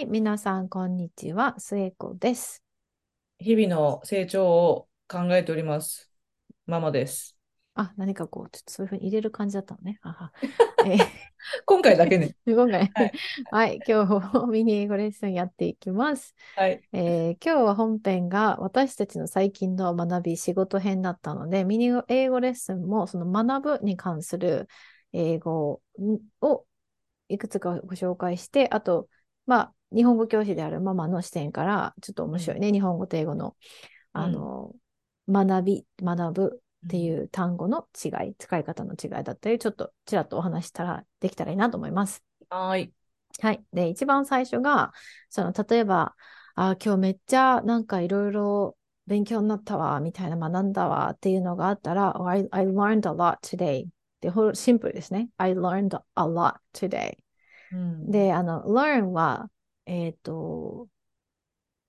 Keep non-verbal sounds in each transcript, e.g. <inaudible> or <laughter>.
はい、皆さん、こんにちは。末子です。日々の成長を考えております。ママです。あ、何かこう、ちょっとそういうふうに入れる感じだったのね。あは <laughs> え今回だけね。ー <laughs> 今回、はい <laughs> はい、今日もミニ英語レッスンやっていきます。はい。えー今日は本編が私たちの最近の学び仕事編だったので、ミニ英語レッスンもその学ぶに関する英語をいくつかご紹介して、あと、まあ、日本語教師であるママの視点から、ちょっと面白いね、日本語と英語の、あの、学び、学ぶっていう単語の違い、使い方の違いだったり、ちょっとちらっとお話したらできたらいいなと思います。はーい。はい。で、一番最初が、その、例えば、あ、今日めっちゃなんかいろいろ勉強になったわ、みたいな学んだわっていうのがあったら、oh, I, I learned a lot today. で、ほシンプルですね。I learned a lot today. うん、で、あの、learn は、えっ、と、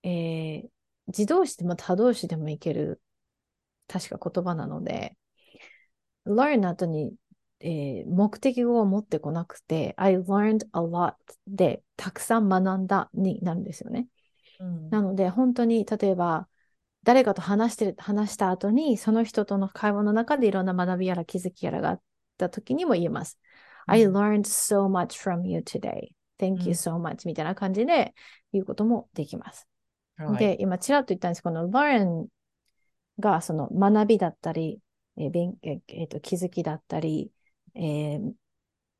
えー自動詞でも他動詞でもいける、確か言葉なので、learn の後に、えー目的語を持ってこなくて、I learned a lot で、たくさん学んだになるんですよね。うんなので、本当に、例えば、誰かと話してる、話した後に、その人との会話の中でいろんな学びやら気づきやらがあった時にも言えます。I うん learned so much from you today. Thank うん you so much. みたいな感じで言うこともできます。はいで、今、ちらっと言ったんですこの learn がその学びだったり、えー勉えーえーと気づきだったり、えー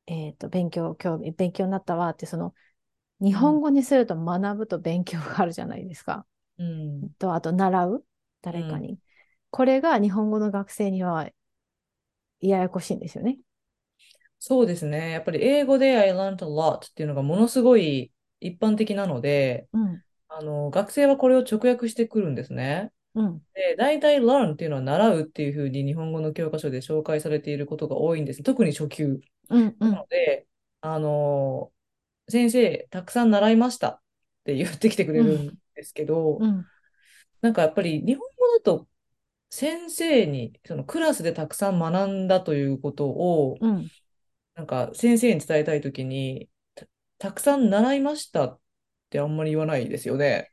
えーと勉強、興味、勉強になったわって、その日本語にすると学ぶと勉強があるじゃないですか。うんと、あと習う？誰かに。これが日本語の学生にはややこしいんですよね。そうですね。やっぱり英語で I learned a lot っていうのがものすごい一般的なので、うん。あの、学生はこれを直訳してくるんですね。うん。で、大体 learn っていうのは習うっていうふうに日本語の教科書で紹介されていることが多いんです。特に初級。うん。う。なんので、あの、先生、たくさん習いましたって言ってきてくれるんですけど、うん。なんかやっぱり日本語だと先生にそのクラスでたくさん学んだということをうん。なんか先生に伝えたいときにた、たくさん習いましたってあんまり言わないですよね。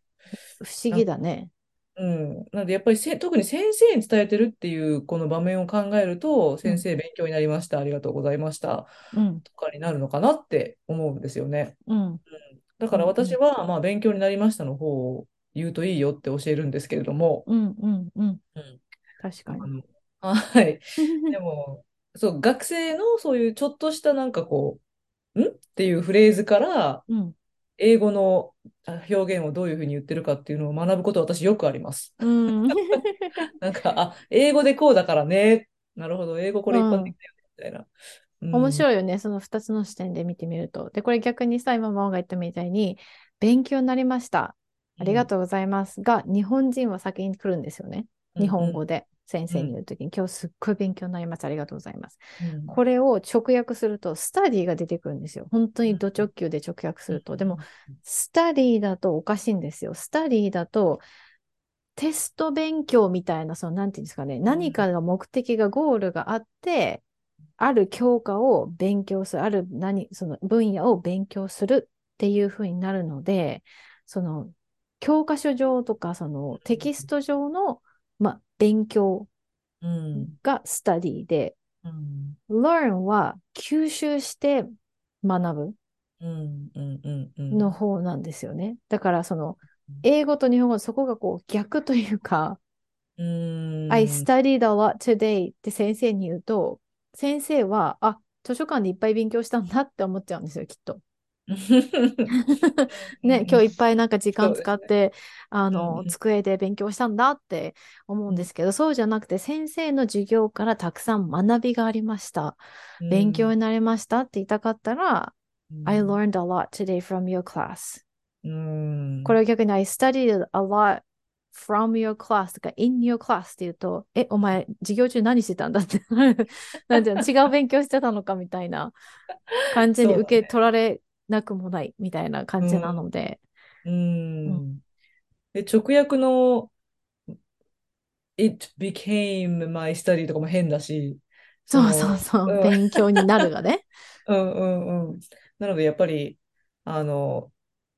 不思議だね。うん。なのでやっぱりせ特に先生に伝えてるっていうこの場面を考えると、先生勉強になりました、ありがとうございましたうん。とかになるのかなって思うんですよね。うん。だから私はまあ勉強になりましたの方を言うといいよって教えるんですけれども、うん。うん。うん。うん確かに。はい。でも、そう、学生のそういうちょっとしたなんかこう、ん？っていうフレーズから、うん。英語のあ表現をどういうふうに言ってるかっていうのを学ぶこと私よくあります。うん。<laughs> なんか、あ、英語でこうだからね。なるほど、英語これ一般的だよね、みたいな。うん面白いよね。その2つの視点で見てみると。で、これ逆にさ、今ママが言ったみたいに、勉強になりました。ありがとうございます。が、日本人は先に来るんですよね。日本語で先生に言うときに、今日すっごい勉強になります。ありがとうございます。うんこれを直訳すると、スタディが出てくるんですよ。本当にド直球で直訳すると。でも、スタディだとおかしいんですよ。スタディだと、テスト勉強みたいな、その、なんていうんですかね、何かが目的が、ゴールがあって、ある教科を勉強する、ある何、その分野を勉強するっていうふうになるので、その、教科書上とか、そのテキスト上の、まあ、勉強うんがスタディで、うん、learn は吸収して学ぶ。の方なんですよね。だからその英語と日本語そこがこう逆というか、うん、I studied a lot today って先生に言うと、先生は、あ、図書館でいっぱい勉強したんだって思っちゃうんですよ、きっと。<laughs> ね、今日いっぱいなんか時間使って、あうんのう、ん机で勉強したんだって思うんですけど、そうじゃなくて先生の授業からたくさん学びがありました。勉強になりましたって言いたかったら、I learned a lot today from your class. うん、これを逆に I studied a lot from your class とか in your class って言うと、え、お前、授業中何してたんだって。<laughs> なんていうの、違う勉強してたのかみたいな感じに受け取られなくもないみたいな感じなので、うん。で、直訳の It became my study とかも変だし、そうのそうそう、うん勉強になるがね。<laughs> うんうんうん。なので、やっぱり、あの、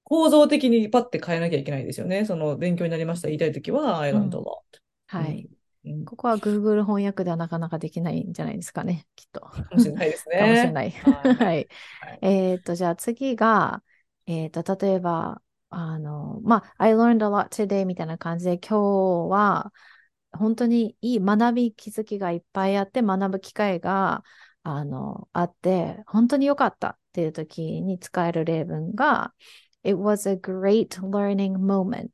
構造的にパッて変えなきゃいけないですよね。その勉強になりました言いたいときは、I learned a lot. はい。うんここは Google 翻訳ではなかなかできないんじゃないですかね、きっと。かもしれないですね。かもしれない。はい <laughs> はい。えっと、じゃあ次が、えっと、例えば、あの、まあ、I learned a lot today みたいな感じで、今日は本当にいい学び気づきがいっぱいあって、学ぶ機会が、あの、あって、本当に良かったっていう時に使える例文が、It was a great learning moment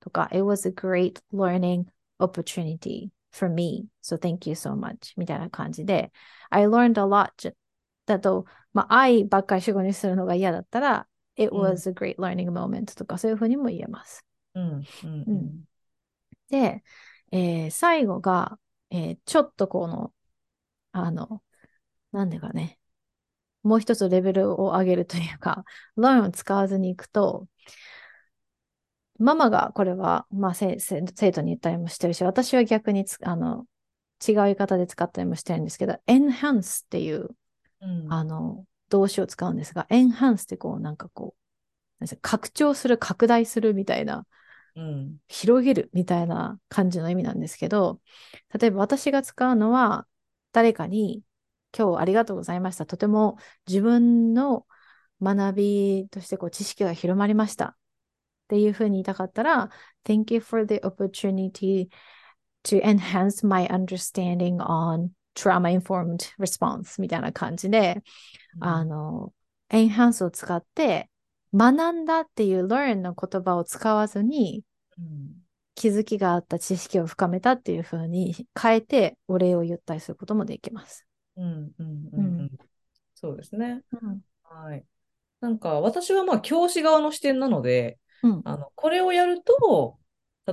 とか、It was a great learning opportunity for me, so thank you so much. みたいな感じで、I learned a lot だと、まあ、I ばっかり主語にするのが嫌だったら、It うん。was a great learning moment とか、そういうふうにも言えます。うんうんうん。で、えー最後が、えーちょっとこの、あの、なんでかね、もう一つレベルを上げるというか、<laughs> learn を使わずにいくと、ママがこれは、まあ、生徒に言ったりもしてるし、私は逆につあの違う言い方で使ったりもしてるんですけど、enhance っていううんあの動詞を使うんですが、enhance ってこう、なんかこう、拡張する、拡大するみたいな、うん広げるみたいな感じの意味なんですけど、例えば私が使うのは、誰かに今日ありがとうございました。とても自分の学びとしてこう知識が広まりました。っていうふうに言いたかったら、Thank you for the opportunity to enhance my understanding on trauma-informed response みたいな感じで、あの、enhance を使って、学んだっていう learn の言葉を使わずに、うん気づきがあった知識を深めたっていう風に変えてお礼を言ったりすることもできます。うんうんうんううんんそうですね。うん。はい。なんか私はまあ教師側の視点なので、うん。あの、これをやると、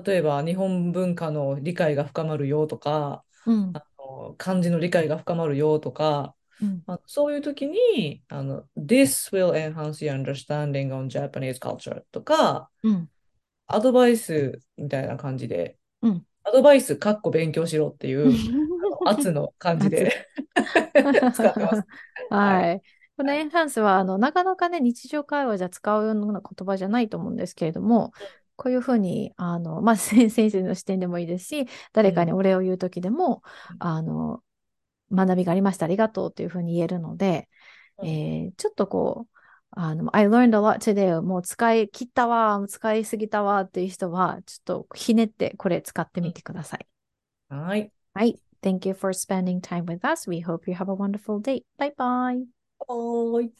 例えば日本文化の理解が深まるよとか、うん。あの漢字の理解が深まるよとか、うん。あそういう時に、あの、This will enhance your understanding on Japanese culture とか、うん。アドバイスみたいな感じで、うんアドバイス、かっこ勉強しろっていう、<laughs> 圧の感じで <laughs> 使ってます。<laughs> はい。このエンハンスは、あの、なかなかね、日常会話じゃ使うような言葉じゃないと思うんですけれども、こういうふうに、あの、まあ、<laughs> 先先生の視点でもいいですし、誰かにお礼を言うときでも、うんあの、学びがありました、ありがとうというふうに言えるので、うんえーちょっとこう、あの、I learned a lot today をもう使い切ったわ、使いすぎたわっていう人は、ちょっとひねってこれ使ってみてください。はい。はい。Thank you for spending time with us. We hope you have a wonderful day. Bye bye. Bye.